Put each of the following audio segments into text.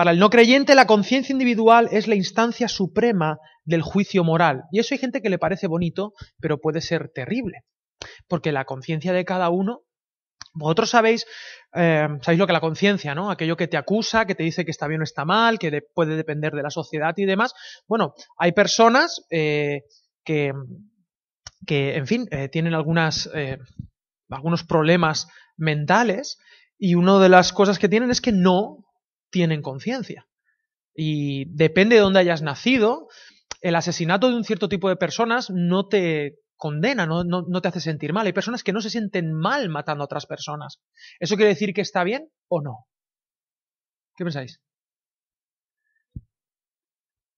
Para el no creyente, la conciencia individual es la instancia suprema del juicio moral. Y eso hay gente que le parece bonito, pero puede ser terrible. Porque la conciencia de cada uno vosotros sabéis, eh, sabéis lo que la conciencia, ¿no? Aquello que te acusa, que te dice que está bien o está mal, que puede depender de la sociedad y demás. Bueno, hay personas eh, que, que, en fin, eh, tienen algunos problemas mentales y una de las cosas que tienen es que no tienen conciencia. Y depende de dónde hayas nacido, el asesinato de un cierto tipo de personas no te condena, no, no, te hace sentir mal. Hay personas que no se sienten mal matando a otras personas. ¿Eso quiere decir que está bien o no? ¿Qué pensáis?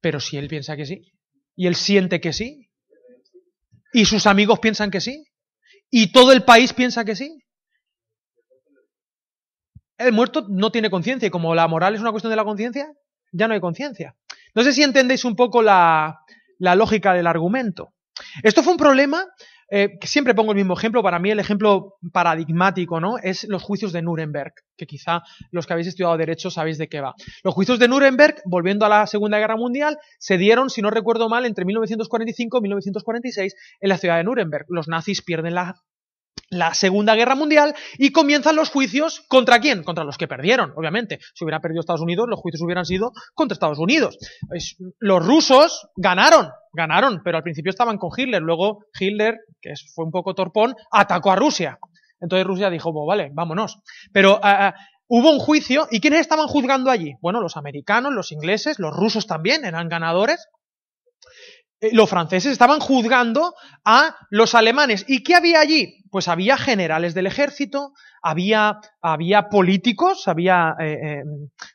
Pero si él piensa que sí, y él siente que sí, y sus amigos piensan que sí, y todo el país piensa que sí. El muerto no tiene conciencia, y como la moral es una cuestión de la conciencia, ya no hay conciencia. No sé si entendéis un poco la, la lógica del argumento. Esto fue un problema eh, que siempre pongo el mismo ejemplo, para mí el ejemplo paradigmático, ¿no? Es los juicios de Nuremberg, que quizá los que habéis estudiado derecho sabéis de qué va. Los juicios de Nuremberg, volviendo a la Segunda Guerra Mundial, se dieron, si no recuerdo mal, entre 1945 y 1946 en la ciudad de Nuremberg. Los nazis pierden la la Segunda Guerra Mundial y comienzan los juicios contra quién? Contra los que perdieron, obviamente. Si hubiera perdido Estados Unidos, los juicios hubieran sido contra Estados Unidos. Los rusos ganaron, ganaron, pero al principio estaban con Hitler. Luego Hitler, que fue un poco torpón, atacó a Rusia. Entonces Rusia dijo, vale, vámonos. Pero eh, eh, hubo un juicio, ¿y quiénes estaban juzgando allí? Bueno, los americanos, los ingleses, los rusos también eran ganadores. Eh, los franceses estaban juzgando a los alemanes. ¿Y qué había allí? Pues había generales del ejército, había, había políticos, había eh, eh,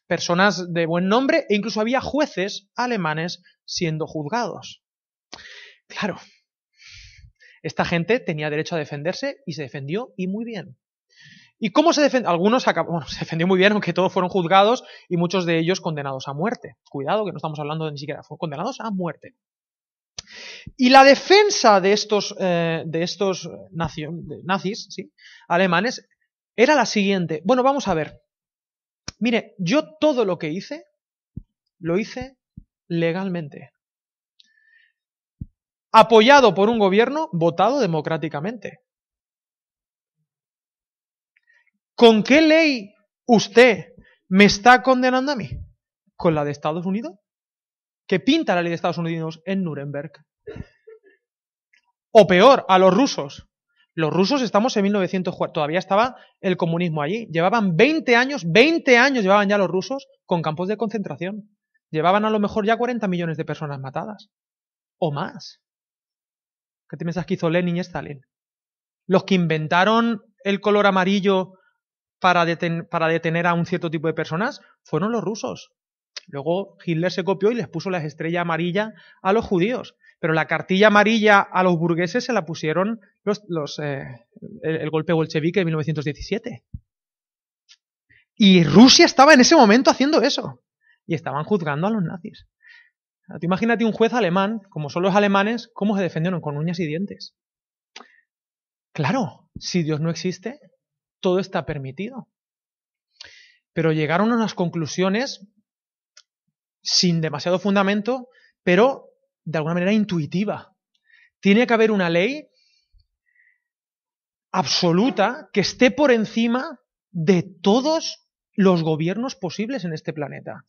personas de buen nombre e incluso había jueces alemanes siendo juzgados. Claro, esta gente tenía derecho a defenderse y se defendió y muy bien. ¿Y cómo se defendió? Algunos bueno, se defendió muy bien, aunque todos fueron juzgados y muchos de ellos condenados a muerte. Cuidado, que no estamos hablando de ni siquiera, fueron condenados a muerte. Y la defensa de estos, eh, de estos nazis ¿sí? alemanes era la siguiente. Bueno, vamos a ver. Mire, yo todo lo que hice, lo hice legalmente. Apoyado por un gobierno votado democráticamente. ¿Con qué ley usted me está condenando a mí? ¿Con la de Estados Unidos? Que pinta la ley de Estados Unidos en Nuremberg. O peor, a los rusos. Los rusos estamos en 1904, todavía estaba el comunismo allí. Llevaban 20 años, 20 años llevaban ya los rusos con campos de concentración. Llevaban a lo mejor ya 40 millones de personas matadas. O más. ¿Qué te piensas que hizo Lenin y Stalin? Los que inventaron el color amarillo para, para detener a un cierto tipo de personas fueron los rusos. Luego Hitler se copió y les puso la estrella amarilla a los judíos. Pero la cartilla amarilla a los burgueses se la pusieron los, eh, el, golpe bolchevique de 1917. Y Rusia estaba en ese momento haciendo eso. Y estaban juzgando a los nazis. imagínate un juez alemán, como son los alemanes, cómo se defendieron con uñas y dientes. Claro, si Dios no existe, todo está permitido. Pero llegaron a unas conclusiones sin demasiado fundamento, pero de alguna manera intuitiva. Tiene que haber una ley absoluta que esté por encima de todos los gobiernos posibles en este planeta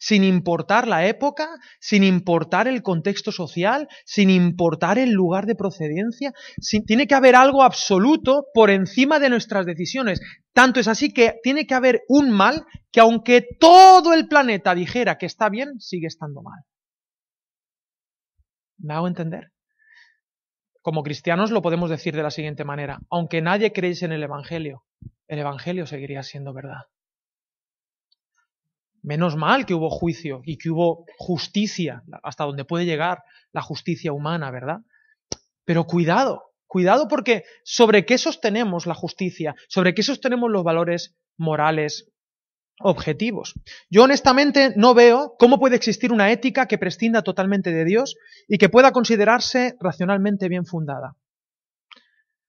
sin importar la época, sin importar el contexto social, sin importar el lugar de procedencia. tiene que haber algo absoluto por encima de nuestras decisiones. Tanto es así que tiene que haber un mal que aunque todo el planeta dijera que está bien, sigue estando mal. ¿Me hago entender? Como cristianos lo podemos decir de la siguiente manera. Aunque nadie creyese en el Evangelio, el Evangelio seguiría siendo verdad. Menos mal que hubo juicio y que hubo justicia, hasta donde puede llegar la justicia humana, ¿verdad? Pero cuidado, cuidado porque sobre qué sostenemos la justicia, sobre qué sostenemos los valores morales objetivos. Yo honestamente no veo cómo puede existir una ética que prescinda totalmente de Dios y que pueda considerarse racionalmente bien fundada.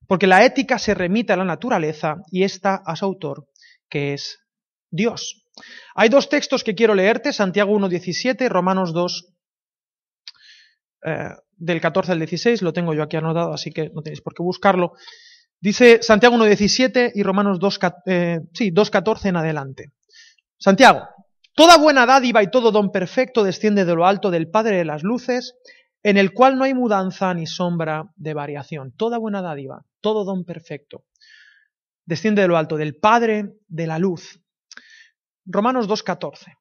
Porque la ética se remite a la naturaleza y está a su autor, que es Dios. Hay dos textos que quiero leerte, Santiago 1.17, Romanos 2, eh, del 14 al 16, lo tengo yo aquí anotado, así que no tenéis por qué buscarlo. Dice Santiago 1.17 y Romanos 2, eh, sí, 2.14 en adelante. Santiago, toda buena dádiva y todo don perfecto desciende de lo alto del Padre de las Luces, en el cual no hay mudanza ni sombra de variación. Toda buena dádiva, todo don perfecto, desciende de lo alto del Padre de la Luz. Romanos 2.14.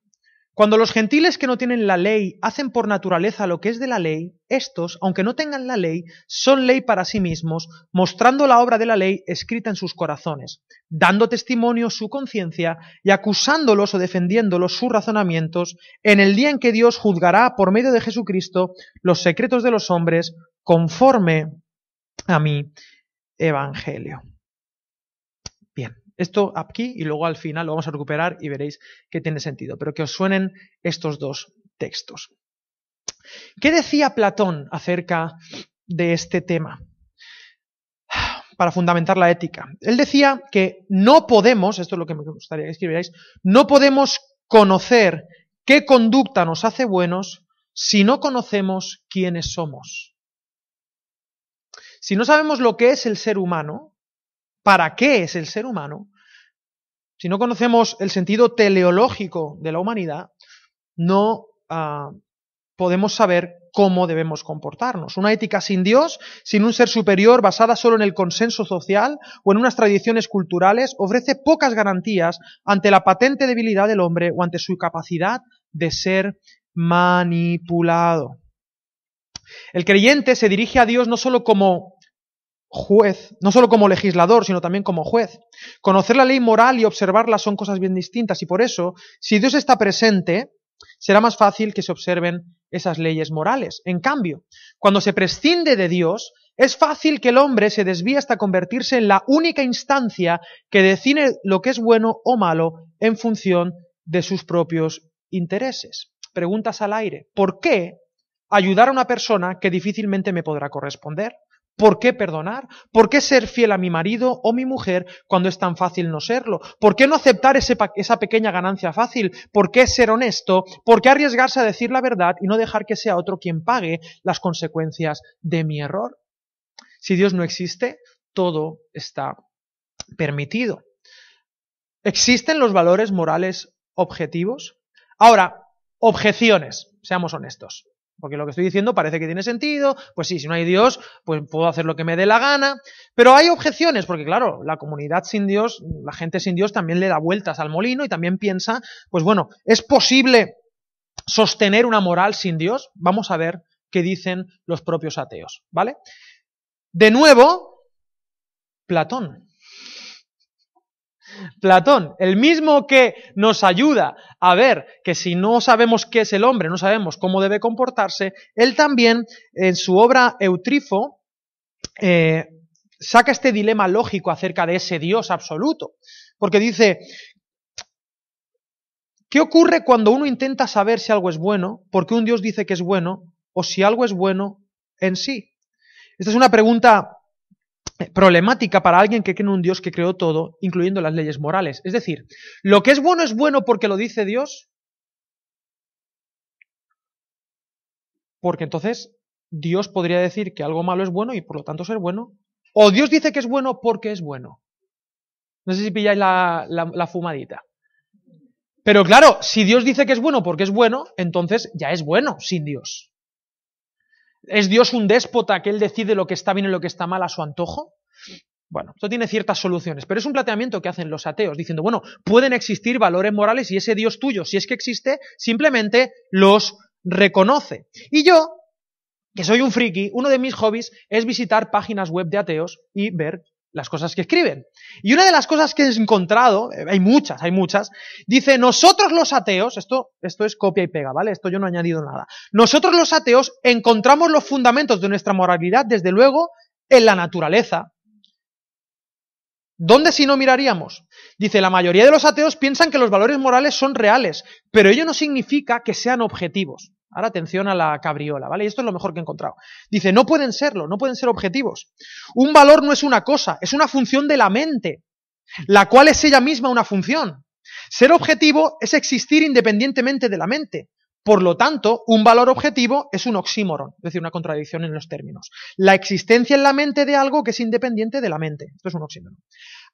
Cuando los gentiles que no tienen la ley hacen por naturaleza lo que es de la ley, estos, aunque no tengan la ley, son ley para sí mismos, mostrando la obra de la ley escrita en sus corazones, dando testimonio su conciencia y acusándolos o defendiéndolos sus razonamientos en el día en que Dios juzgará por medio de Jesucristo los secretos de los hombres conforme a mi evangelio. Esto aquí y luego al final lo vamos a recuperar y veréis que tiene sentido, pero que os suenen estos dos textos. ¿Qué decía Platón acerca de este tema? Para fundamentar la ética. Él decía que no podemos, esto es lo que me gustaría que escribierais, no podemos conocer qué conducta nos hace buenos si no conocemos quiénes somos. Si no sabemos lo que es el ser humano, para qué es el ser humano, si no conocemos el sentido teleológico de la humanidad, no ah, podemos saber cómo debemos comportarnos. Una ética sin Dios, sin un ser superior, basada solo en el consenso social o en unas tradiciones culturales, ofrece pocas garantías ante la patente debilidad del hombre o ante su capacidad de ser manipulado. El creyente se dirige a Dios no solo como juez, no solo como legislador, sino también como juez. Conocer la ley moral y observarla son cosas bien distintas y por eso, si Dios está presente, será más fácil que se observen esas leyes morales. En cambio, cuando se prescinde de Dios, es fácil que el hombre se desvíe hasta convertirse en la única instancia que define lo que es bueno o malo en función de sus propios intereses. Preguntas al aire. ¿Por qué ayudar a una persona que difícilmente me podrá corresponder? ¿Por qué perdonar? ¿Por qué ser fiel a mi marido o mi mujer cuando es tan fácil no serlo? ¿Por qué no aceptar esa pequeña ganancia fácil? ¿Por qué ser honesto? ¿Por qué arriesgarse a decir la verdad y no dejar que sea otro quien pague las consecuencias de mi error? Si Dios no existe, todo está permitido. ¿Existen los valores morales objetivos? Ahora, objeciones, seamos honestos. Porque lo que estoy diciendo parece que tiene sentido, pues sí, si no hay Dios, pues puedo hacer lo que me dé la gana, pero hay objeciones, porque claro, la comunidad sin Dios, la gente sin Dios también le da vueltas al molino y también piensa, pues bueno, ¿es posible sostener una moral sin Dios? Vamos a ver qué dicen los propios ateos, ¿vale? De nuevo, Platón. Platón, el mismo que nos ayuda a ver que si no sabemos qué es el hombre, no sabemos cómo debe comportarse, él también en su obra Eutrifo eh, saca este dilema lógico acerca de ese Dios absoluto, porque dice, ¿qué ocurre cuando uno intenta saber si algo es bueno, porque un Dios dice que es bueno, o si algo es bueno en sí? Esta es una pregunta problemática para alguien que cree en un Dios que creó todo, incluyendo las leyes morales. Es decir, ¿lo que es bueno es bueno porque lo dice Dios? Porque entonces Dios podría decir que algo malo es bueno y por lo tanto ser bueno. O Dios dice que es bueno porque es bueno. No sé si pilláis la, la fumadita. Pero claro, si Dios dice que es bueno porque es bueno, entonces ya es bueno sin Dios. ¿Es Dios un déspota que Él decide lo que está bien y lo que está mal a su antojo? Bueno, esto tiene ciertas soluciones, pero es un planteamiento que hacen los ateos, diciendo, bueno, pueden existir valores morales y ese Dios tuyo, si es que existe, simplemente los reconoce. Y yo, que soy un friki, uno de mis hobbies es visitar páginas web de ateos y ver las cosas que escriben. Y una de las cosas que he encontrado, eh, hay muchas, hay muchas, dice, nosotros los ateos, esto, esto es copia y pega, ¿vale? Esto yo no he añadido nada. Nosotros los ateos encontramos los fundamentos de nuestra moralidad, desde luego, en la naturaleza. ¿Dónde si no miraríamos? Dice, la mayoría de los ateos piensan que los valores morales son reales, pero ello no significa que sean objetivos. Ahora atención a la cabriola, ¿vale? Y esto es lo mejor que he encontrado. Dice, no pueden serlo, no pueden ser objetivos. Un valor no es una cosa, es una función de la mente, la cual es ella misma una función. Ser objetivo es existir independientemente de la mente. Por lo tanto, un valor objetivo es un oxímoron, es decir, una contradicción en los términos. La existencia en la mente de algo que es independiente de la mente. Esto es un oxímoron.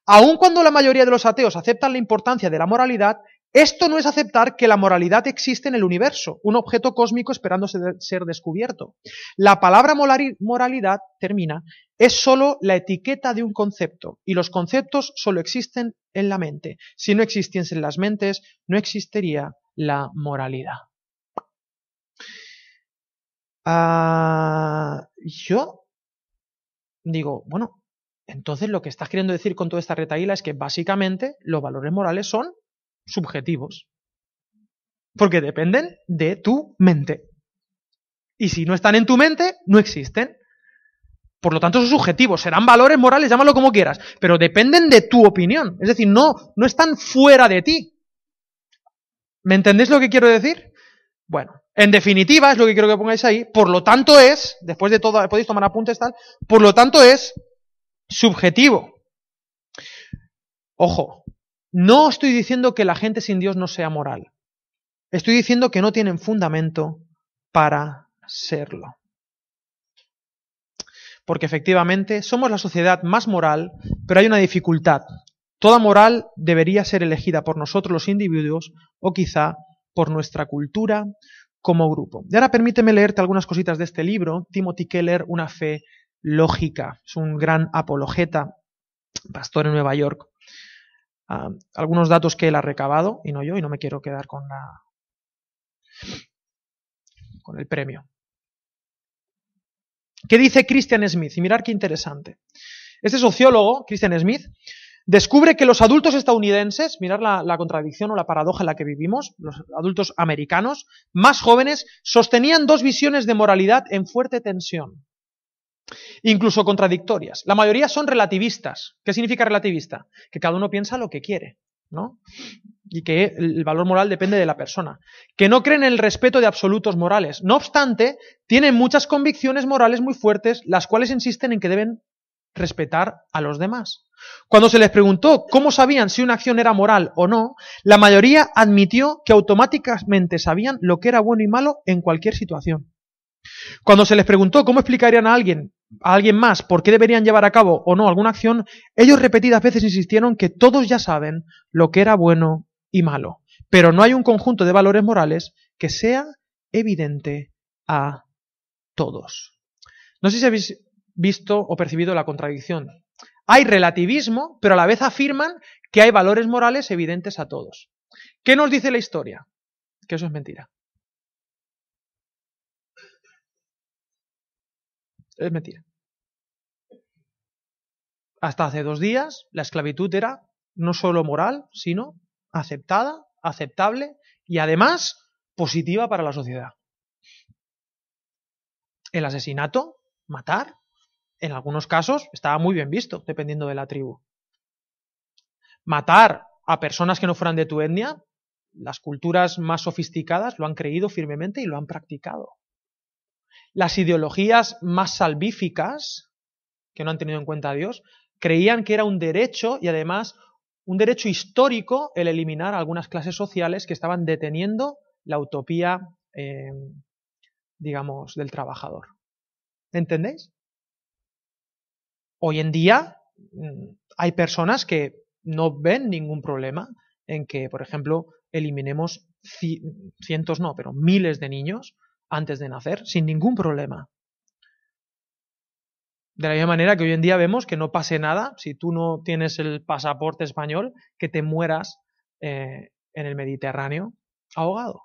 Aun cuando la mayoría de los ateos aceptan la importancia de la moralidad, esto no es aceptar que la moralidad existe en el universo, un objeto cósmico esperando ser descubierto. La palabra moralidad, termina, es solo la etiqueta de un concepto, y los conceptos solo existen en la mente. Si no existiesen las mentes, no existiría la moralidad. Ah, yo digo, bueno, entonces lo que estás queriendo decir con toda esta retaíla es que básicamente los valores morales son subjetivos. Porque dependen de tu mente. Y si no están en tu mente, no existen. Por lo tanto, son subjetivos, serán valores morales, llámalo como quieras, pero dependen de tu opinión. Es decir, no, no están fuera de ti. ¿Me entendéis lo que quiero decir? Bueno, en definitiva, es lo que quiero que pongáis ahí, por lo tanto es, después de todo, podéis tomar apuntes tal, por lo tanto es subjetivo. Ojo, no estoy diciendo que la gente sin Dios no sea moral. Estoy diciendo que no tienen fundamento para serlo. Porque efectivamente somos la sociedad más moral, pero hay una dificultad. Toda moral debería ser elegida por nosotros los individuos o quizá por nuestra cultura como grupo. Y ahora permíteme leerte algunas cositas de este libro, Timothy Keller, Una fe lógica. Es un gran apologeta, pastor en Nueva York. Algunos datos que él ha recabado, y no yo, y no me quiero quedar con la con el premio. ¿Qué dice Christian Smith? Y mirar qué interesante. Este sociólogo, Christian Smith, descubre que los adultos estadounidenses, mirar la, contradicción o la paradoja en la que vivimos, los adultos americanos, más jóvenes, sostenían dos visiones de moralidad en fuerte tensión, incluso contradictorias. La mayoría son relativistas. ¿Qué significa relativista? Que cada uno piensa lo que quiere, ¿no? Y que el valor moral depende de la persona. Que no creen en el respeto de absolutos morales. No obstante, tienen muchas convicciones morales muy fuertes, las cuales insisten en que deben respetar a los demás. Cuando se les preguntó cómo sabían si una acción era moral o no, la mayoría admitió que automáticamente sabían lo que era bueno y malo en cualquier situación. Cuando se les preguntó cómo explicarían a alguien, a alguien más, por qué deberían llevar a cabo o no alguna acción, ellos repetidas veces insistieron que todos ya saben lo que era bueno y malo, pero no hay un conjunto de valores morales que sea evidente a todos. No sé si habéis visto o percibido la contradicción. Hay relativismo, pero a la vez afirman que hay valores morales evidentes a todos. ¿Qué nos dice la historia? Que eso es mentira. Es mentira. Hasta hace dos días la esclavitud era no solo moral, sino aceptada, aceptable y además positiva para la sociedad. El asesinato, matar, en algunos casos estaba muy bien visto, dependiendo de la tribu. Matar a personas que no fueran de tu etnia, las culturas más sofisticadas lo han creído firmemente y lo han practicado. Las ideologías más salvíficas, que no han tenido en cuenta a Dios, creían que era un derecho y además un derecho histórico el eliminar algunas clases sociales que estaban deteniendo la utopía, eh, digamos, del trabajador. ¿Entendéis? Hoy en día mm, hay personas que no ven ningún problema en que, por ejemplo, eliminemos cientos, no, pero miles de niños antes de nacer, sin ningún problema. De la misma manera que hoy en día vemos que no pase nada si tú no tienes el pasaporte español, que te mueras eh, en el Mediterráneo ahogado.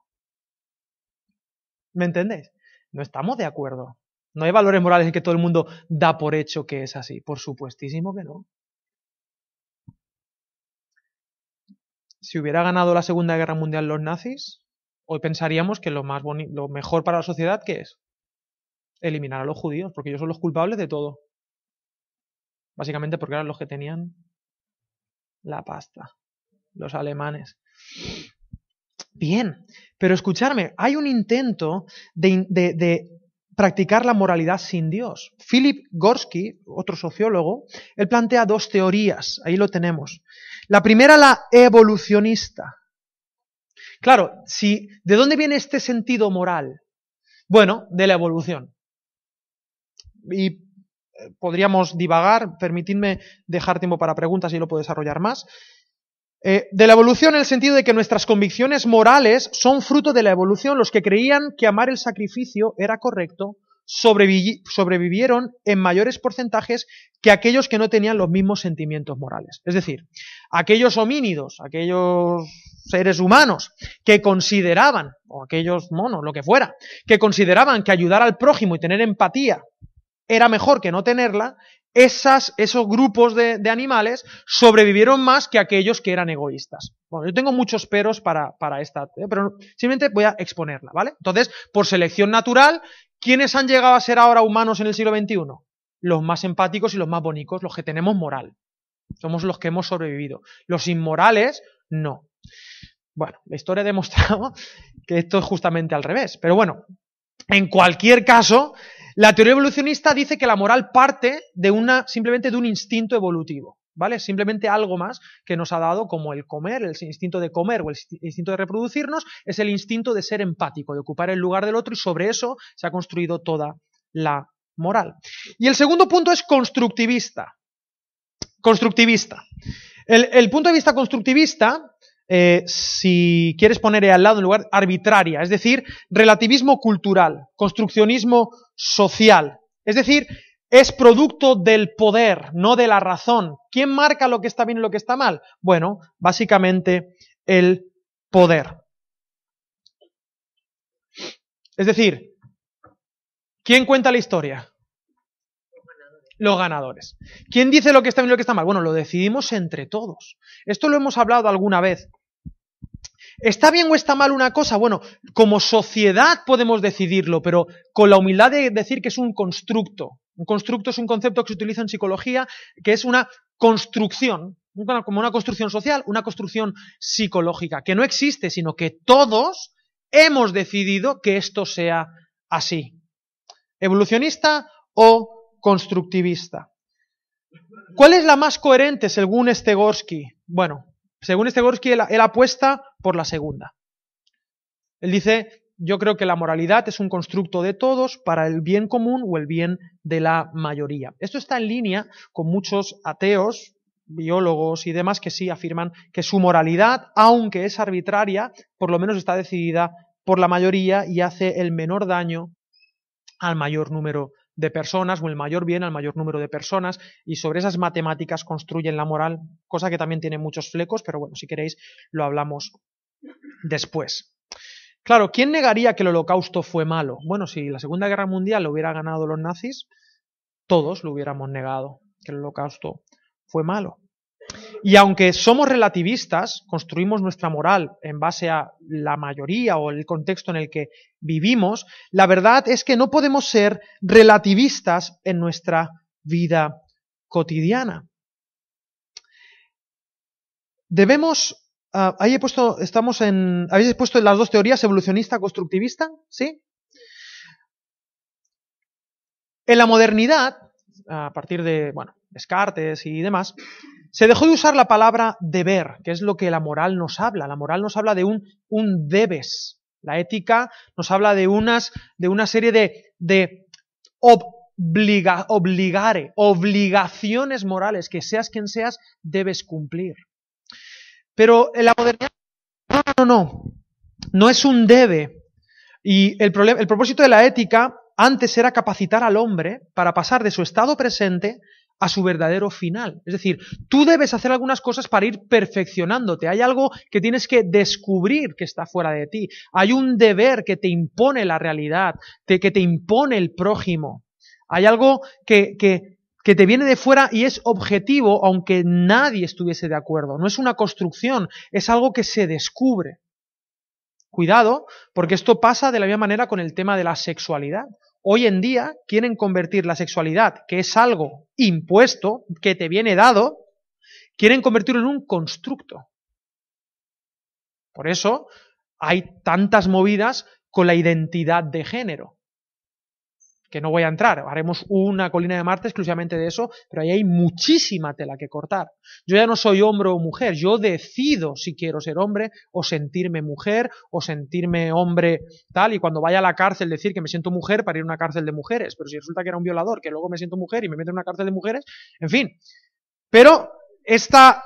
¿Me entendéis? No estamos de acuerdo. No hay valores morales en que todo el mundo da por hecho que es así. Por supuestísimo que no. Si hubiera ganado la Segunda Guerra Mundial los nazis, hoy pensaríamos que lo, más lo mejor para la sociedad, ¿qué es? Eliminar a los judíos, porque ellos son los culpables de todo. Básicamente porque eran los que tenían la pasta, los alemanes. Bien, pero escucharme, hay un intento de, de practicar la moralidad sin Dios. Philip Gorsky, otro sociólogo, él plantea dos teorías, ahí lo tenemos. La primera, la evolucionista. Claro, si, ¿de dónde viene este sentido moral? Bueno, de la evolución. Y eh, podríamos divagar, permitidme dejar tiempo para preguntas y lo puedo desarrollar más. Eh, de la evolución en el sentido de que nuestras convicciones morales son fruto de la evolución. Los que creían que amar el sacrificio era correcto sobrevivieron en mayores porcentajes que aquellos que no tenían los mismos sentimientos morales. Es decir, aquellos homínidos, aquellos seres humanos que consideraban, o aquellos monos, lo que fuera, que consideraban que ayudar al prójimo y tener empatía era mejor que no tenerla, esas, esos grupos de, animales sobrevivieron más que aquellos que eran egoístas. Bueno, yo tengo muchos peros para, para esta, ¿eh? pero simplemente voy a exponerla, ¿vale? Entonces, por selección natural, ¿quiénes han llegado a ser ahora humanos en el siglo XXI? Los más empáticos y los más bonitos, los que tenemos moral. Somos los que hemos sobrevivido. Los inmorales, no. Bueno, la historia ha demostrado que esto es justamente al revés. Pero bueno, en cualquier caso, la teoría evolucionista dice que la moral parte de una, simplemente de un instinto evolutivo, ¿vale? Simplemente algo más que nos ha dado como el comer, el instinto de comer o el instinto de reproducirnos, es el instinto de ser empático, de ocupar el lugar del otro y sobre eso se ha construido toda la moral. Y el segundo punto es constructivista. Constructivista. El, el punto de vista constructivista eh, si quieres poner al lado en lugar arbitraria, es decir, relativismo cultural, construccionismo social, es decir, es producto del poder, no de la razón. ¿Quién marca lo que está bien y lo que está mal? Bueno, básicamente el poder. Es decir, ¿quién cuenta la historia? Los ganadores. ¿Quién dice lo que está bien y lo que está mal? Bueno, lo decidimos entre todos. Esto lo hemos hablado alguna vez. ¿Está bien o está mal una cosa? Bueno, como sociedad podemos decidirlo, pero con la humildad de decir que es un constructo. Un constructo es un concepto que se utiliza en psicología, que es una construcción, como una construcción social, una construcción psicológica, que no existe, sino que todos hemos decidido que esto sea así. ¿Evolucionista o constructivista? ¿Cuál es la más coherente según Stegorsky? Bueno, según este él, él apuesta por la segunda. Él dice, yo creo que la moralidad es un constructo de todos para el bien común o el bien de la mayoría. Esto está en línea con muchos ateos, biólogos y demás que sí afirman que su moralidad, aunque es arbitraria, por lo menos está decidida por la mayoría y hace el menor daño al mayor número de personas o el mayor bien al mayor número de personas y sobre esas matemáticas construyen la moral, cosa que también tiene muchos flecos, pero bueno, si queréis lo hablamos después. Claro, ¿quién negaría que el holocausto fue malo? Bueno, si la Segunda Guerra Mundial lo hubiera ganado los nazis, todos lo hubiéramos negado, que el holocausto fue malo. Y aunque somos relativistas, construimos nuestra moral en base a la mayoría o el contexto en el que vivimos, la verdad es que no podemos ser relativistas en nuestra vida cotidiana. Debemos Uh, ahí he puesto, estamos en, habéis puesto las dos teorías, evolucionista, constructivista, ¿sí? En la modernidad, a partir de, bueno, Descartes y demás, se dejó de usar la palabra deber, que es lo que la moral nos habla. La moral nos habla de un, un debes. La ética nos habla de unas, de una serie de, de obliga, obligare, obligaciones morales que seas quien seas, debes cumplir. Pero en la modernidad, no, no, no, no es un debe. Y el, el propósito de la ética antes era capacitar al hombre para pasar de su estado presente a su verdadero final. Es decir, tú debes hacer algunas cosas para ir perfeccionándote. Hay algo que tienes que descubrir que está fuera de ti. Hay un deber que te impone la realidad, que te impone el prójimo. Hay algo que, que, que te viene de fuera y es objetivo aunque nadie estuviese de acuerdo. No es una construcción, es algo que se descubre. Cuidado, porque esto pasa de la misma manera con el tema de la sexualidad. Hoy en día quieren convertir la sexualidad, que es algo impuesto, que te viene dado, quieren convertirlo en un constructo. Por eso hay tantas movidas con la identidad de género. Que no voy a entrar, haremos una colina de Marte exclusivamente de eso, pero ahí hay muchísima tela que cortar. Yo ya no soy hombre o mujer, yo decido si quiero ser hombre o sentirme mujer o sentirme hombre tal, y cuando vaya a la cárcel decir que me siento mujer para ir a una cárcel de mujeres, pero si resulta que era un violador, que luego me siento mujer y me meto en una cárcel de mujeres, en fin. Pero está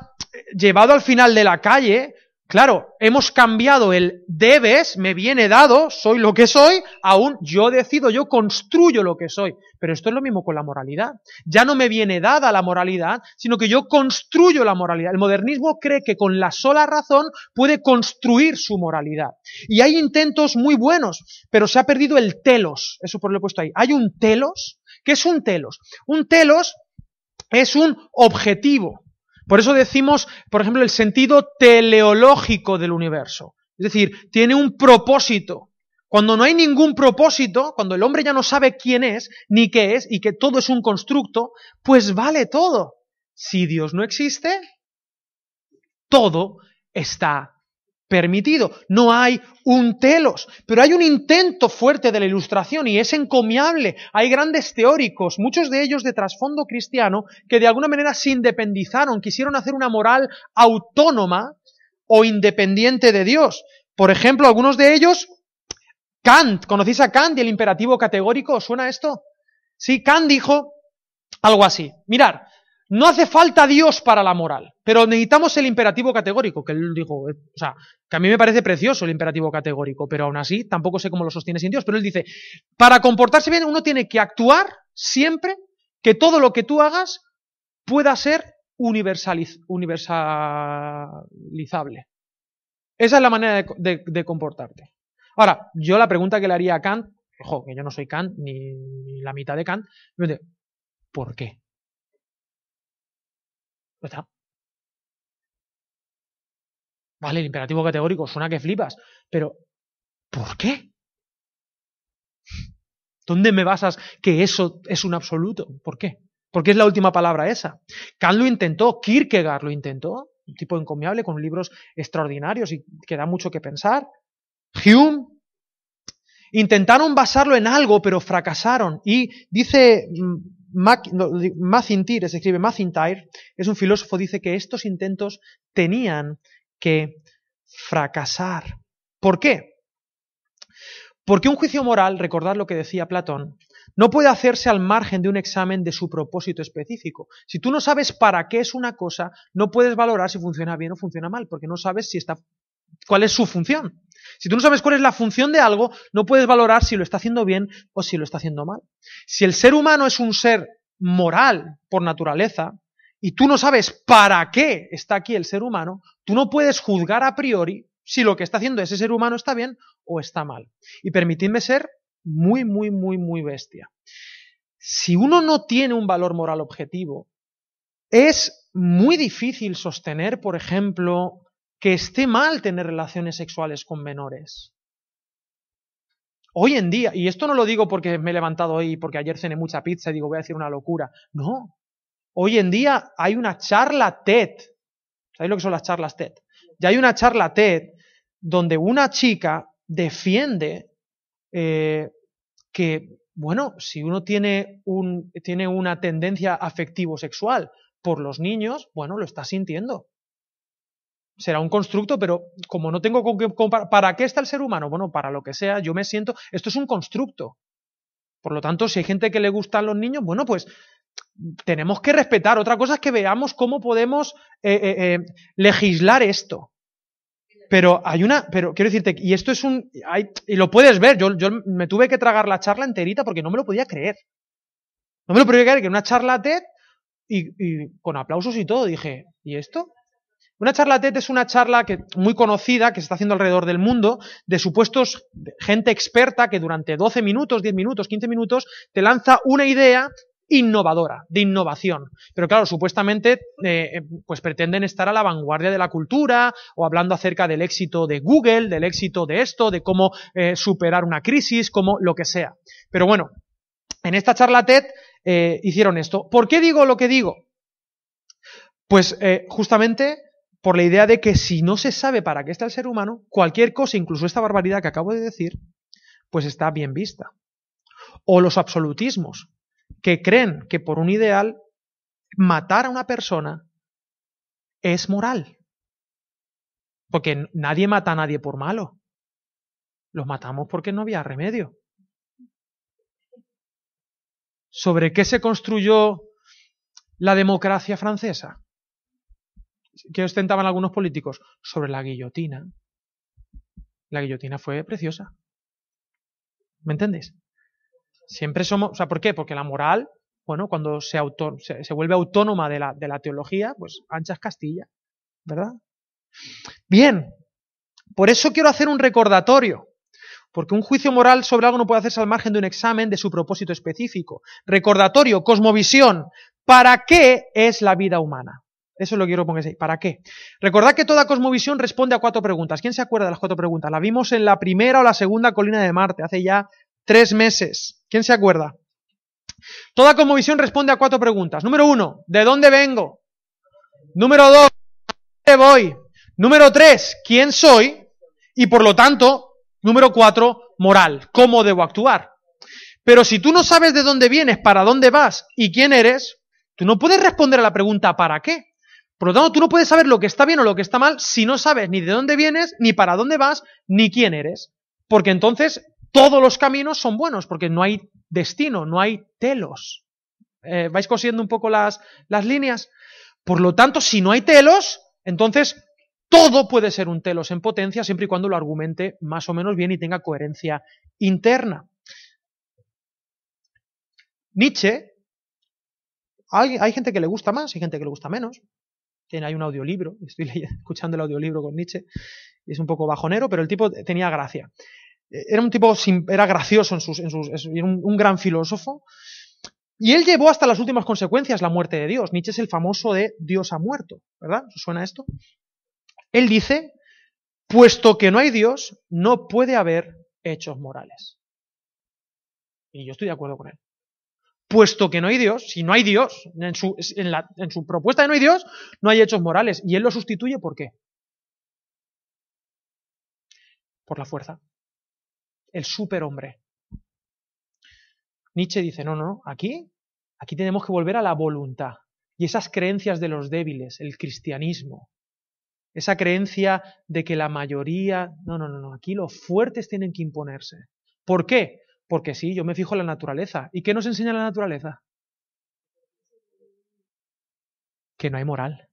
llevado al final de la calle, Claro, hemos cambiado el debes, me viene dado, soy lo que soy, a un yo decido, yo construyo lo que soy. Pero esto es lo mismo con la moralidad. Ya no me viene dada la moralidad, sino que yo construyo la moralidad. El modernismo cree que con la sola razón puede construir su moralidad. Y hay intentos muy buenos, pero se ha perdido el telos. Eso por lo he puesto ahí. Hay un telos. ¿Qué es un telos? Un telos es un objetivo. Por eso decimos, por ejemplo, el sentido teleológico del universo. Es decir, tiene un propósito. Cuando no hay ningún propósito, cuando el hombre ya no sabe quién es, ni qué es, y que todo es un constructo, pues vale todo. Si Dios no existe, todo está permitido. No hay un telos, pero hay un intento fuerte de la ilustración y es encomiable. Hay grandes teóricos, muchos de ellos de trasfondo cristiano, que de alguna manera se independizaron, quisieron hacer una moral autónoma o independiente de Dios. Por ejemplo, algunos de ellos, Kant, ¿conocéis a Kant y el imperativo categórico? ¿Suena esto? Sí, Kant dijo algo así. Mirar, no hace falta Dios para la moral, pero necesitamos el imperativo categórico, que él dijo, eh, o sea, que a mí me parece precioso el imperativo categórico, pero aún así tampoco sé cómo lo sostiene sin Dios, pero él dice, para comportarse bien uno tiene que actuar siempre que todo lo que tú hagas pueda ser universalizable. Esa es la manera de, comportarte. Ahora, yo la pregunta que le haría a Kant, ojo, que yo no soy Kant, ni la mitad de Kant, ¿por qué? Está. Vale, el imperativo categórico suena que flipas, pero ¿por qué? ¿Dónde me basas que eso es un absoluto? ¿Por qué? Porque es la última palabra esa. Kant lo intentó, Kierkegaard lo intentó, un tipo encomiable con libros extraordinarios y que da mucho que pensar. Hume intentaron basarlo en algo, pero fracasaron. Y dice mm, Macintyre, se escribe Macintyre, es un filósofo, dice que estos intentos tenían que fracasar. ¿Por qué? Porque un juicio moral, recordad lo que decía Platón, no puede hacerse al margen de un examen de su propósito específico. Si tú no sabes para qué es una cosa, no puedes valorar si funciona bien o funciona mal, porque no sabes si está, cuál es su función. Si tú no sabes cuál es la función de algo, no puedes valorar si lo está haciendo bien o si lo está haciendo mal. Si el ser humano es un ser moral por naturaleza, y tú no sabes para qué está aquí el ser humano, tú no puedes juzgar a priori si lo que está haciendo ese ser humano está bien o está mal. Y permitidme ser muy, muy, muy, muy bestia. Si uno no tiene un valor moral objetivo, es muy difícil sostener, por ejemplo, que esté mal tener relaciones sexuales con menores. Hoy en día, y esto no lo digo porque me he levantado hoy, porque ayer cené mucha pizza y digo voy a decir una locura. No. Hoy en día hay una charla TED. ¿Sabéis lo que son las charlas TED? Ya hay una charla TED donde una chica defiende eh, que, bueno, si uno tiene, un, tiene una tendencia afectivo-sexual por los niños, bueno, lo está sintiendo será un constructo, pero como no tengo con qué comparar, ¿para qué está el ser humano? Bueno, para lo que sea, yo me siento, esto es un constructo. Por lo tanto, si hay gente que le gustan los niños, bueno, pues tenemos que respetar. Otra cosa es que veamos cómo podemos eh, eh, eh, legislar esto. Pero hay una, pero quiero decirte, y esto es un, y lo puedes ver, yo, me tuve que tragar la charla enterita porque no me lo podía creer. No me lo podía creer que una charla TED y con aplausos y todo, dije, ¿y esto? Una charla TED es una charla que, muy conocida que se está haciendo alrededor del mundo de supuestos gente experta que durante 12 minutos, 10 minutos, 15 minutos te lanza una idea innovadora, de innovación. Pero claro, supuestamente eh, pues pretenden estar a la vanguardia de la cultura o hablando acerca del éxito de Google, del éxito de esto, de cómo eh, superar una crisis, como lo que sea. Pero bueno, en esta charla TED eh, hicieron esto. ¿Por qué digo lo que digo? Pues justamente por la idea de que si no se sabe para qué está el ser humano, cualquier cosa, incluso esta barbaridad que acabo de decir, pues está bien vista. O los absolutismos, que creen que por un ideal matar a una persona es moral. Porque nadie mata a nadie por malo. Los matamos porque no había remedio. ¿Sobre qué se construyó la democracia francesa? ¿Qué ostentaban algunos políticos? Sobre la guillotina. La guillotina fue preciosa. ¿Me entendéis? Siempre somos, o sea, ¿por qué? Porque la moral, bueno, cuando se, se, vuelve autónoma de la, de la teología, pues anchas Castilla, ¿verdad? Bien, por eso quiero hacer un recordatorio, porque un juicio moral sobre algo no puede hacerse al margen de un examen de su propósito específico. Recordatorio, cosmovisión, ¿para qué es la vida humana? Eso es lo quiero poner. ¿Para qué? Recordad que toda cosmovisión responde a cuatro preguntas. ¿Quién se acuerda de las cuatro preguntas? La vimos en la primera o la segunda colina de Marte, hace ya tres meses. ¿Quién se acuerda? Toda cosmovisión responde a cuatro preguntas. Número uno, ¿de dónde vengo? Número dos, ¿dónde voy? Número tres, ¿quién soy? Y por lo tanto, número cuatro, moral. ¿Cómo debo actuar? Pero si tú no sabes de dónde vienes, para dónde vas y quién eres, tú no puedes responder a la pregunta ¿para qué? Por lo tanto, tú no puedes saber lo que está bien o lo que está mal si no sabes ni de dónde vienes, ni para dónde vas, ni quién eres. Porque entonces todos los caminos son buenos, porque no hay destino, no hay telos. Eh, ¿Vais cosiendo un poco las, las líneas? Por lo tanto, si no hay telos, entonces todo puede ser un telos en potencia siempre y cuando lo argumente más o menos bien y tenga coherencia interna. Nietzsche, hay, hay gente que le gusta más y gente que le gusta menos. Hay un audiolibro, estoy escuchando el audiolibro con Nietzsche, y es un poco bajonero, pero el tipo tenía gracia. Era un tipo, era gracioso en sus, en sus era un, un gran filósofo, y él llevó hasta las últimas consecuencias la muerte de Dios. Nietzsche es el famoso de Dios ha muerto, ¿verdad? ¿Os suena esto? Él dice, puesto que no hay Dios, no puede haber hechos morales. Y yo estoy de acuerdo con él. Puesto que no hay Dios, si no hay Dios, en su, en, la, en su propuesta de no hay Dios, no hay hechos morales. Y él lo sustituye ¿por qué? Por la fuerza. El superhombre. Nietzsche dice, no, no, aquí, aquí tenemos que volver a la voluntad. Y esas creencias de los débiles, el cristianismo, esa creencia de que la mayoría... No, no, no, no. Aquí los fuertes tienen que imponerse. ¿Por qué? Porque sí, yo me fijo en la naturaleza. ¿Y qué nos enseña la naturaleza? Que no hay moral.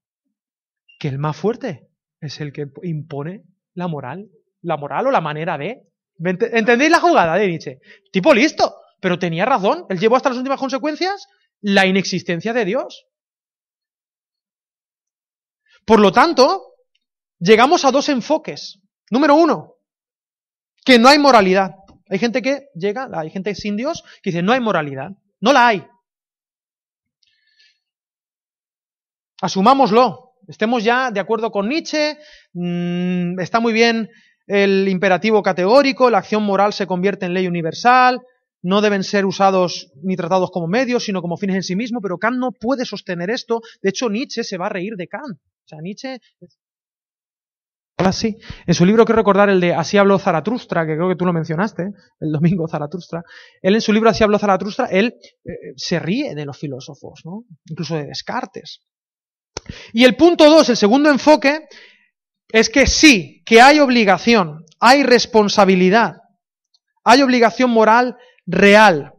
Que el más fuerte es el que impone la moral. La moral o la manera de. ¿Entendéis la jugada de Nietzsche? Tipo listo, pero tenía razón. Él llevó hasta las últimas consecuencias la inexistencia de Dios. Por lo tanto, llegamos a dos enfoques. Número uno, que no hay moralidad. Hay gente que llega, hay gente sin Dios que dice, no hay moralidad. No la hay. Asumámoslo. Estemos ya de acuerdo con Nietzsche. Mm, está muy bien el imperativo categórico, la acción moral se convierte en ley universal, no deben ser usados ni tratados como medios, sino como fines en sí mismo, pero Kant no puede sostener esto. De hecho, Nietzsche se va a reír de Kant. O sea, Nietzsche sí. En su libro quiero recordar el de Así habló Zaratustra, que creo que tú lo mencionaste, el domingo Zaratustra. Él en su libro Así habló Zaratustra, él eh, se ríe de los filósofos, ¿no? incluso de Descartes. Y el punto dos, el segundo enfoque, es que sí, que hay obligación, hay responsabilidad, hay obligación moral real.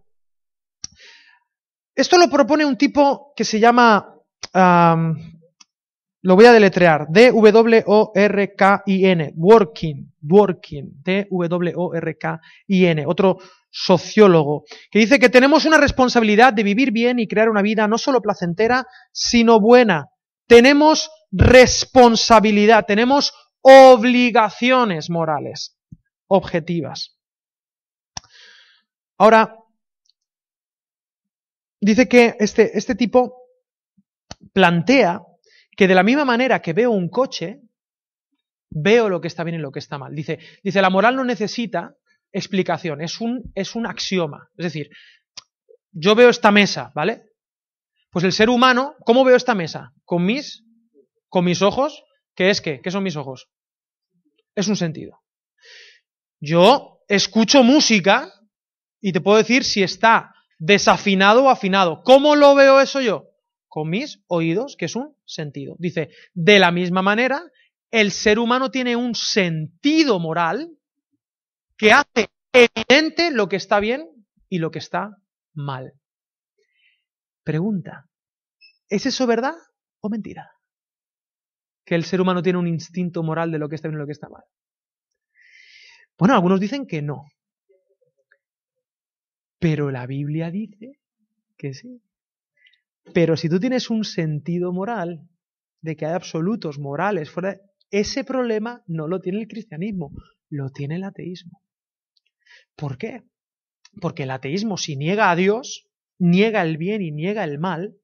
Esto lo propone un tipo que se llama lo voy a deletrear. D-W-O-R-K-I-N. Working. Working. D-W-O-R-K-I-N. Otro sociólogo. Que dice que tenemos una responsabilidad de vivir bien y crear una vida no solo placentera, sino buena. Tenemos responsabilidad. Tenemos obligaciones morales. Objetivas. Ahora, dice que este, este tipo plantea que de la misma manera que veo un coche, veo lo que está bien y lo que está mal. Dice, dice la moral no necesita explicación, es un, es un axioma. Es decir, yo veo esta mesa, ¿vale? Pues el ser humano, ¿cómo veo esta mesa? Con mis, con mis ojos, ¿qué es qué? ¿Qué son mis ojos? Es un sentido. Yo escucho música y te puedo decir si está desafinado o afinado. ¿Cómo lo veo eso yo? Con mis oídos, que es un sentido. Dice, de la misma manera, el ser humano tiene un sentido moral que hace evidente lo que está bien y lo que está mal. Pregunta, ¿es eso verdad o mentira? Que el ser humano tiene un instinto moral de lo que está bien y lo que está mal. Bueno, algunos dicen que no. Pero la Biblia dice que sí. Pero si tú tienes un sentido moral de que hay absolutos morales fuera, ese problema no lo tiene el cristianismo, lo tiene el ateísmo. ¿Por qué? Porque el ateísmo, si niega a Dios, niega el bien y niega el mal,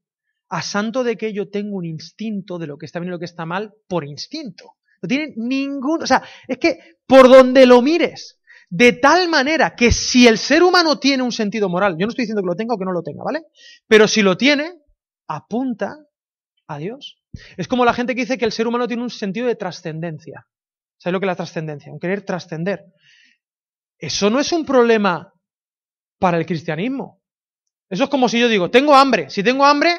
a santo de que yo tengo un instinto de lo que está bien y lo que está mal por instinto. No tiene ningún... O sea, es que por donde lo mires, de tal manera que si el ser humano tiene un sentido moral, yo no estoy diciendo que lo tenga o que no lo tenga, ¿vale? Pero si lo tiene, apunta a Dios. Es como la gente que dice que el ser humano tiene un sentido de trascendencia. ¿Sabes lo que es la trascendencia? Un querer trascender. Eso no es un problema para el cristianismo. Eso es como si yo digo, tengo hambre. Si tengo hambre,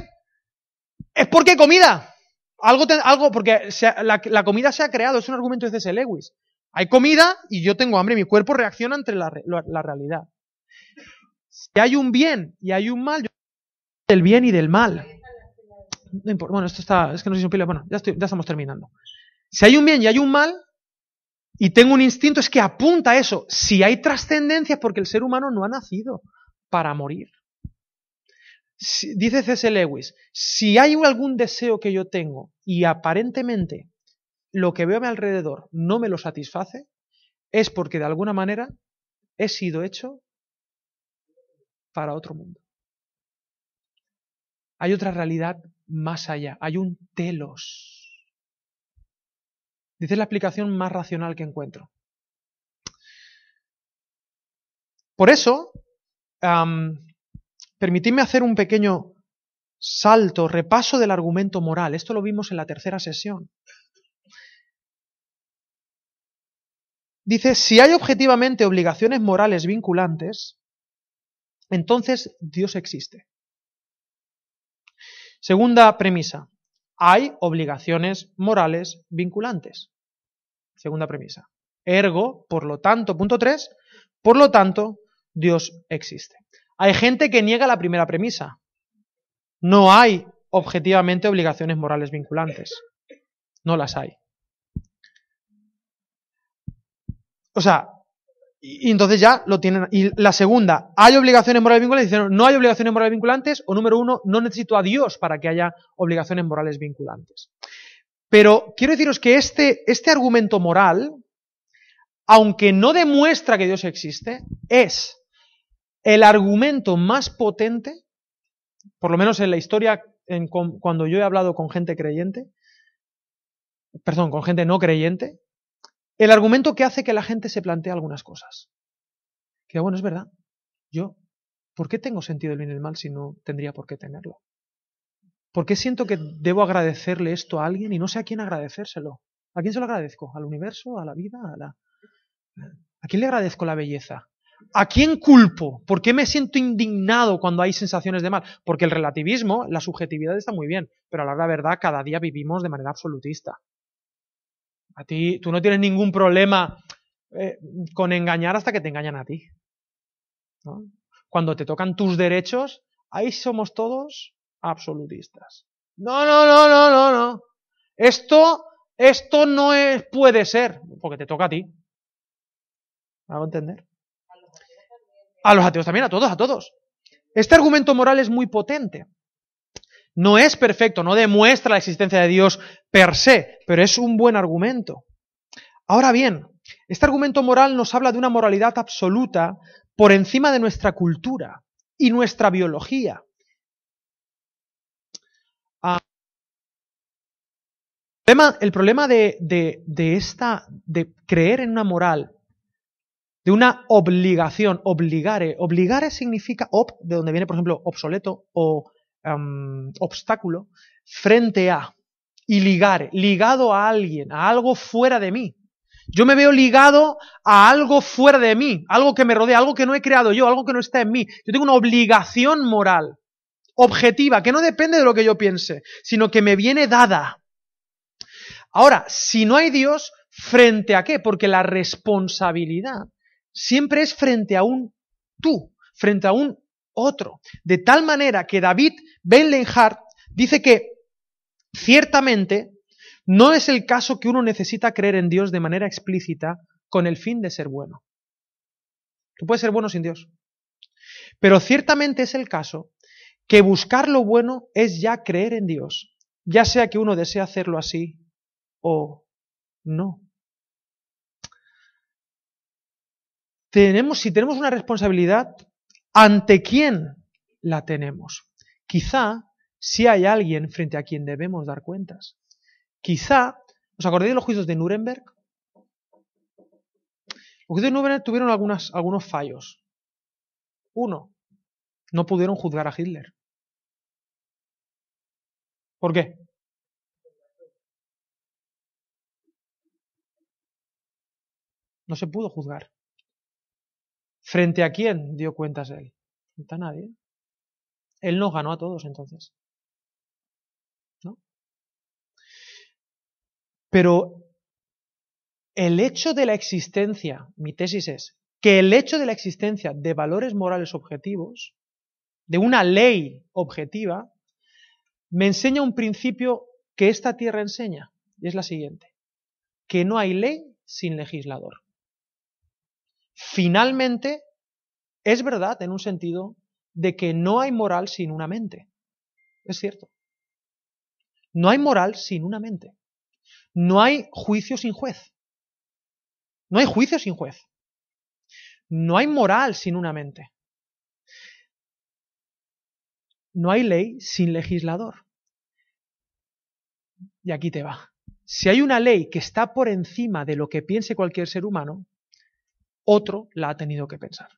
es porque comida. Algo, algo porque la, comida se ha creado. Es un argumento de C.S. Lewis. Hay comida y yo tengo hambre. Mi cuerpo reacciona ante la, realidad. Si hay un bien y hay un mal, yo del bien y del mal. Bueno, esto está, es que no sé si pila, bueno, ya, estamos terminando. Si hay un bien y hay un mal, y tengo un instinto, es que apunta a eso. Si hay trascendencia es porque el ser humano no ha nacido para morir. dice C.S. Lewis, si hay algún deseo que yo tengo y aparentemente lo que veo a mi alrededor no me lo satisface, es porque de alguna manera he sido hecho para otro mundo. Hay otra realidad más allá, hay un telos Dice la explicación más racional que encuentro. Por eso, permitidme hacer un pequeño salto, repaso del argumento moral. Esto lo vimos en la tercera sesión. Dice, si hay objetivamente obligaciones morales vinculantes, entonces Dios existe. Segunda premisa, hay obligaciones morales vinculantes. Segunda premisa. Ergo, por lo tanto, punto 3, por lo tanto, Dios existe. Hay gente que niega la primera premisa. No hay objetivamente obligaciones morales vinculantes. No las hay. O sea, y, entonces ya lo tienen. Y la segunda, ¿hay obligaciones morales vinculantes? Dicen, no hay obligaciones morales vinculantes. O número uno, no necesito a Dios para que haya obligaciones morales vinculantes. Pero quiero deciros que este, este argumento moral, aunque no demuestra que Dios existe, es el argumento más potente, por lo menos en la historia, en, cuando yo he hablado con gente creyente, perdón, con gente no creyente, el argumento que hace que la gente se plantee algunas cosas. Que bueno, es verdad, yo, ¿por qué tengo sentido el bien y el mal si no tendría por qué tenerlo? ¿Por qué siento que debo agradecerle esto a alguien y no sé a quién agradecérselo? ¿A quién se lo agradezco? ¿Al universo? ¿A la vida? ¿A, la... ¿A quién le agradezco la belleza? ¿A quién culpo? ¿Por qué me siento indignado cuando hay sensaciones de mal? Porque el relativismo, la subjetividad está muy bien, pero a la verdad cada día vivimos de manera absolutista. A ti, tú no tienes ningún problema eh, con engañar hasta que te engañan a ti. Cuando te tocan tus derechos, ahí somos todos absolutistas. No, no, no, no, no, no. Esto, esto no puede ser, porque te toca a ti. ¿Hago entender? A los ateos también, a todos, a todos. Este argumento moral es muy potente. No es perfecto, no demuestra la existencia de Dios per se, pero es un buen argumento. Ahora bien, este argumento moral nos habla de una moralidad absoluta por encima de nuestra cultura y nuestra biología. el problema de, esta, de creer en una moral, de una obligación, obligare, obligare significa ob, de donde viene, por ejemplo, obsoleto o obstáculo, frente a, y ligare, ligado a alguien, a algo fuera de mí. Yo me veo ligado a algo fuera de mí, algo que me rodea, algo que no he creado yo, algo que no está en mí. Yo tengo una obligación moral, objetiva, que no depende de lo que yo piense, sino que me viene dada. Ahora, si no hay Dios, ¿frente a qué? Porque la responsabilidad siempre es frente a un tú, frente a un otro. De tal manera que David Benlenhart dice que ciertamente no es el caso que uno necesita creer en Dios de manera explícita con el fin de ser bueno. Tú puedes ser bueno sin Dios. Pero ciertamente es el caso que buscar lo bueno es ya creer en Dios, ya sea que uno desea hacerlo así o no. Tenemos, si tenemos una responsabilidad, ¿ante quién la tenemos? Quizá si hay alguien frente a quien debemos dar cuentas. Quizá, ¿os acordáis de los juicios de Nuremberg? Los juicios de Nuremberg tuvieron algunas, algunos fallos. Uno, no pudieron juzgar a Hitler. ¿Por qué? No se pudo juzgar. ¿Frente a quién dio cuentas él? Frente a nadie. Él nos ganó a todos entonces. Pero el hecho de la existencia, mi tesis es, que el hecho de la existencia de valores morales objetivos, de una ley objetiva, me enseña un principio que esta tierra enseña, y es la siguiente, que no hay ley sin legislador. Finalmente, es verdad en un sentido de que no hay moral sin una mente. Es cierto. No hay moral sin una mente. No hay juicio sin juez. No hay juicio sin juez. No hay moral sin una mente. No hay ley sin legislador. Y aquí te va. Si hay una ley que está por encima de lo que piense cualquier ser humano, otro la ha tenido que pensar.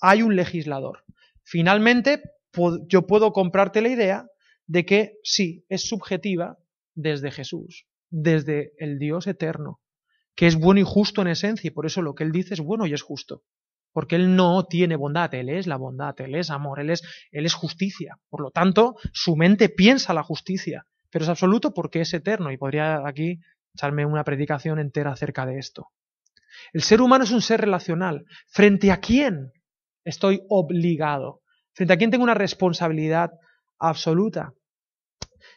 Hay un legislador. Finalmente, yo puedo comprarte la idea de que sí, es subjetiva desde Jesús, desde el Dios eterno, que es bueno y justo en esencia, y por eso lo que Él dice es bueno y es justo. Porque Él no tiene bondad, Él es la bondad, Él es amor, Él es, él es justicia. Por lo tanto, su mente piensa la justicia, pero es absoluto porque es eterno, y podría aquí echarme una predicación entera acerca de esto. El ser humano es un ser relacional. ¿Frente a quién estoy obligado? ¿Frente a quién tengo una responsabilidad absoluta.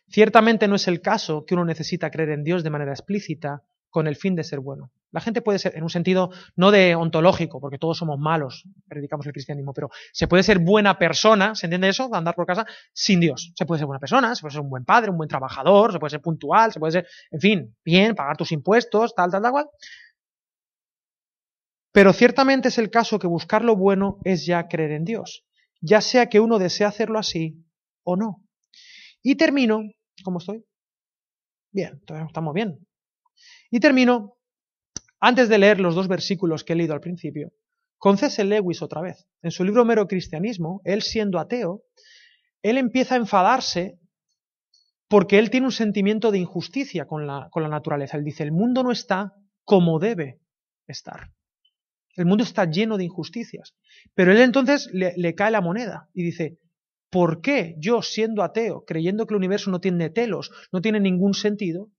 Ciertamente no es el caso que uno necesita creer en Dios de manera explícita con el fin de ser bueno. La gente puede ser, en un sentido no de ontológico, porque todos somos malos, predicamos el cristianismo, pero se puede ser buena persona, ¿se entiende eso? andar por casa sin Dios. Se puede ser buena persona, se puede ser un buen padre, un buen trabajador, se puede ser puntual, se puede ser, en fin, bien, pagar tus impuestos, tal, tal, tal, cual. Pero ciertamente es el caso que buscar lo bueno es ya creer en Dios, ya sea que uno desee hacerlo así o no. Y termino, ¿cómo estoy? Bien, estamos bien. Y termino, antes de leer los dos versículos que he leído al principio, con C.S. Lewis otra vez. En su libro Mero Cristianismo, él siendo ateo, él empieza a enfadarse porque él tiene un sentimiento de injusticia con la, con la naturaleza. Él dice, el mundo no está como debe estar. El mundo está lleno de injusticias. Pero él entonces le, le cae la moneda y dice, ¿Por qué yo, siendo ateo, creyendo que el universo no tiene telos, no tiene ningún sentido,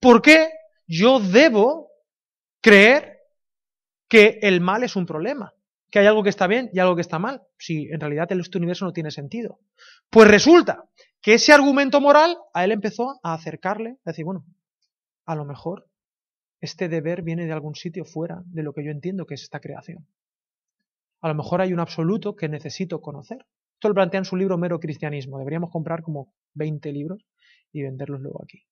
por qué yo debo creer que el mal es un problema? Que hay algo que está bien y algo que está mal, si en realidad este universo no tiene sentido. Pues resulta que ese argumento moral a él empezó a acercarle, a decir, bueno, a lo mejor este deber viene de algún sitio fuera de lo que yo entiendo que es esta creación. A lo mejor hay un absoluto que necesito conocer. Esto lo plantea en su libro Mero Cristianismo. Deberíamos comprar como 20 libros y venderlos luego aquí.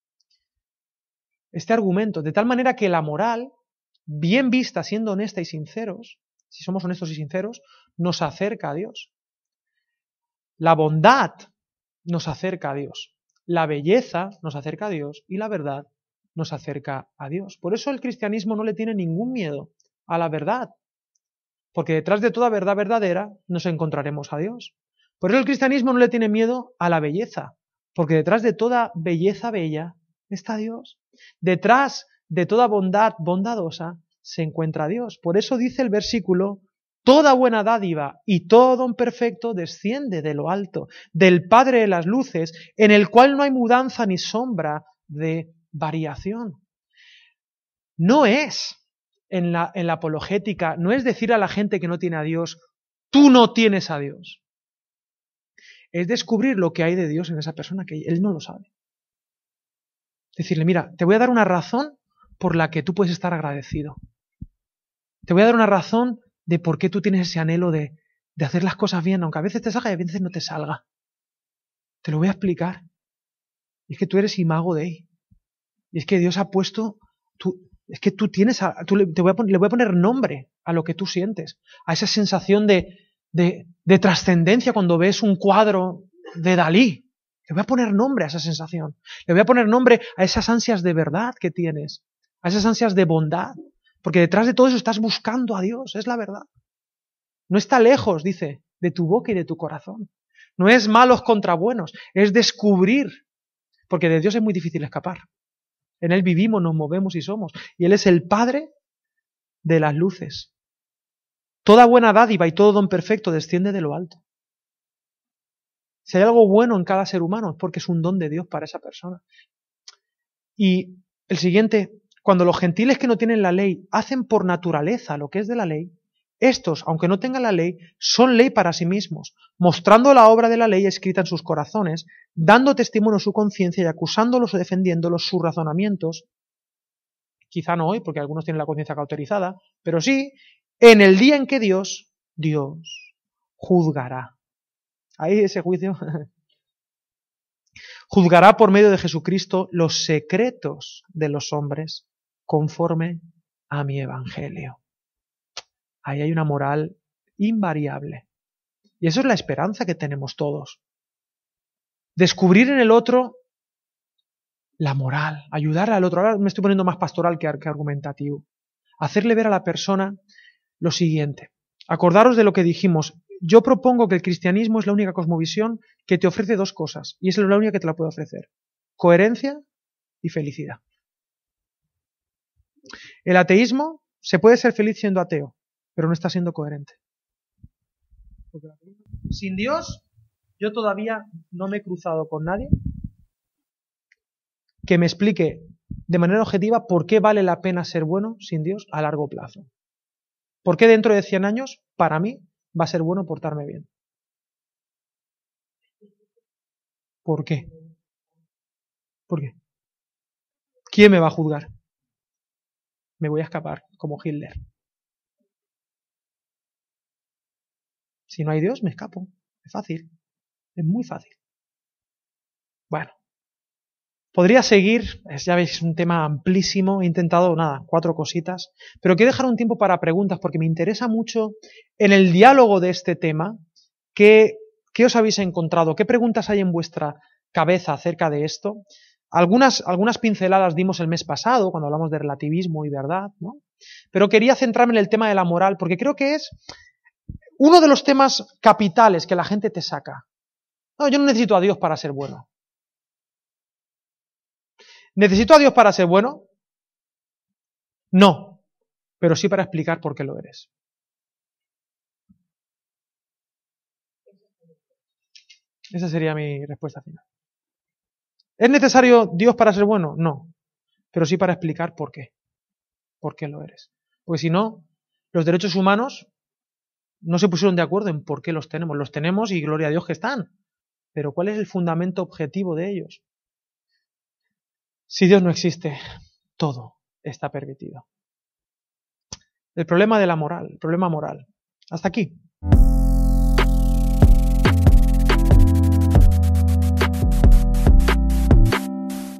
Este argumento, de tal manera que la moral, bien vista, siendo honesta y sinceros, si somos honestos y sinceros, nos acerca a Dios. La bondad nos acerca a Dios. La belleza nos acerca a Dios y la verdad nos acerca a Dios. Por eso el cristianismo no le tiene ningún miedo a la verdad, porque detrás de toda verdad verdadera nos encontraremos a Dios. Por eso el cristianismo no le tiene miedo a la belleza, porque detrás de toda belleza bella está Dios. Detrás de toda bondad bondadosa se encuentra Dios. Por eso dice el versículo, toda buena dádiva y todo don perfecto desciende de lo alto, del Padre de las luces, en el cual no hay mudanza ni sombra de variación. No es en la, en la apologética, no es decir a la gente que no tiene a Dios, tú no tienes a Dios. Es descubrir lo que hay de Dios en esa persona que él no lo sabe. Decirle, mira, te voy a dar una razón por la que tú puedes estar agradecido. Te voy a dar una razón de por qué tú tienes ese anhelo de, de hacer las cosas bien, aunque a veces te salga y a veces no te salga. Te lo voy a explicar. Y es que tú eres imago de él. Y es que Dios ha puesto, tú, es que tú tienes, a, tú le, te voy a, le voy a poner nombre a lo que tú sientes, a esa sensación de, de, de trascendencia cuando ves un cuadro de Dalí. Le voy a poner nombre a esa sensación. Le voy a poner nombre a esas ansias de verdad que tienes, a esas ansias de bondad. Porque detrás de todo eso estás buscando a Dios, es la verdad. No está lejos, dice, de tu boca y de tu corazón. No es malos contra buenos, es descubrir. Porque de Dios es muy difícil escapar. En Él vivimos, nos movemos y somos. Y Él es el Padre de las luces. Toda buena dádiva y todo don perfecto desciende de lo alto. Si hay algo bueno en cada ser humano es porque es un don de Dios para esa persona. Y el siguiente, cuando los gentiles que no tienen la ley hacen por naturaleza lo que es de la ley, estos, aunque no tengan la ley, son ley para sí mismos, mostrando la obra de la ley escrita en sus corazones, dando testimonio su conciencia y acusándolos o defendiéndolos sus razonamientos. Quizá no hoy, porque algunos tienen la conciencia cauterizada, pero sí en el día en que Dios, Dios, juzgará. Ahí ese juicio. juzgará por medio de Jesucristo los secretos de los hombres conforme a mi evangelio. Ahí hay una moral invariable. Y eso es la esperanza que tenemos todos. Descubrir en el otro la moral, ayudar al otro. Ahora me estoy poniendo más pastoral que, argumentativo. Hacerle ver a la persona lo siguiente. Acordaros de lo que dijimos. Yo propongo que el cristianismo es la única cosmovisión que te ofrece dos cosas, y es la única que te la puede ofrecer. Coherencia y felicidad. El ateísmo se puede ser feliz siendo ateo, pero no está siendo coherente. Sin Dios, yo todavía no me he cruzado con nadie que me explique de manera objetiva por qué vale la pena ser bueno sin Dios a largo plazo. ¿Por qué dentro de 100 años, para mí, va a ser bueno portarme bien? ¿Por qué? ¿Por qué? ¿Quién me va a juzgar? Me voy a escapar, como Hitler. Si no hay Dios, me escapo. Es fácil. Es muy fácil. Bueno, Podría seguir, ya veis, es un tema amplísimo, he intentado, nada, cuatro cositas, pero quiero dejar un tiempo para preguntas porque me interesa mucho en el diálogo de este tema, ¿qué, qué os habéis encontrado? ¿Qué preguntas hay en vuestra cabeza acerca de esto? Algunas, algunas pinceladas dimos el mes pasado, cuando hablamos de relativismo y verdad, ¿no? Pero quería centrarme en el tema de la moral, porque creo que es uno de los temas capitales que la gente te saca. No, yo no necesito a Dios para ser bueno. ¿Necesito a Dios para ser bueno? No, pero sí para explicar por qué lo eres. Esa sería mi respuesta final. ¿Es necesario Dios para ser bueno? No, pero sí para explicar por qué. ¿Por qué lo eres? Porque si no, los derechos humanos no se pusieron de acuerdo en por qué los tenemos. Los tenemos y gloria a Dios que están. Pero ¿cuál es el fundamento objetivo de ellos? Si Dios no existe, todo está permitido. El problema de la moral, el problema moral. Hasta aquí.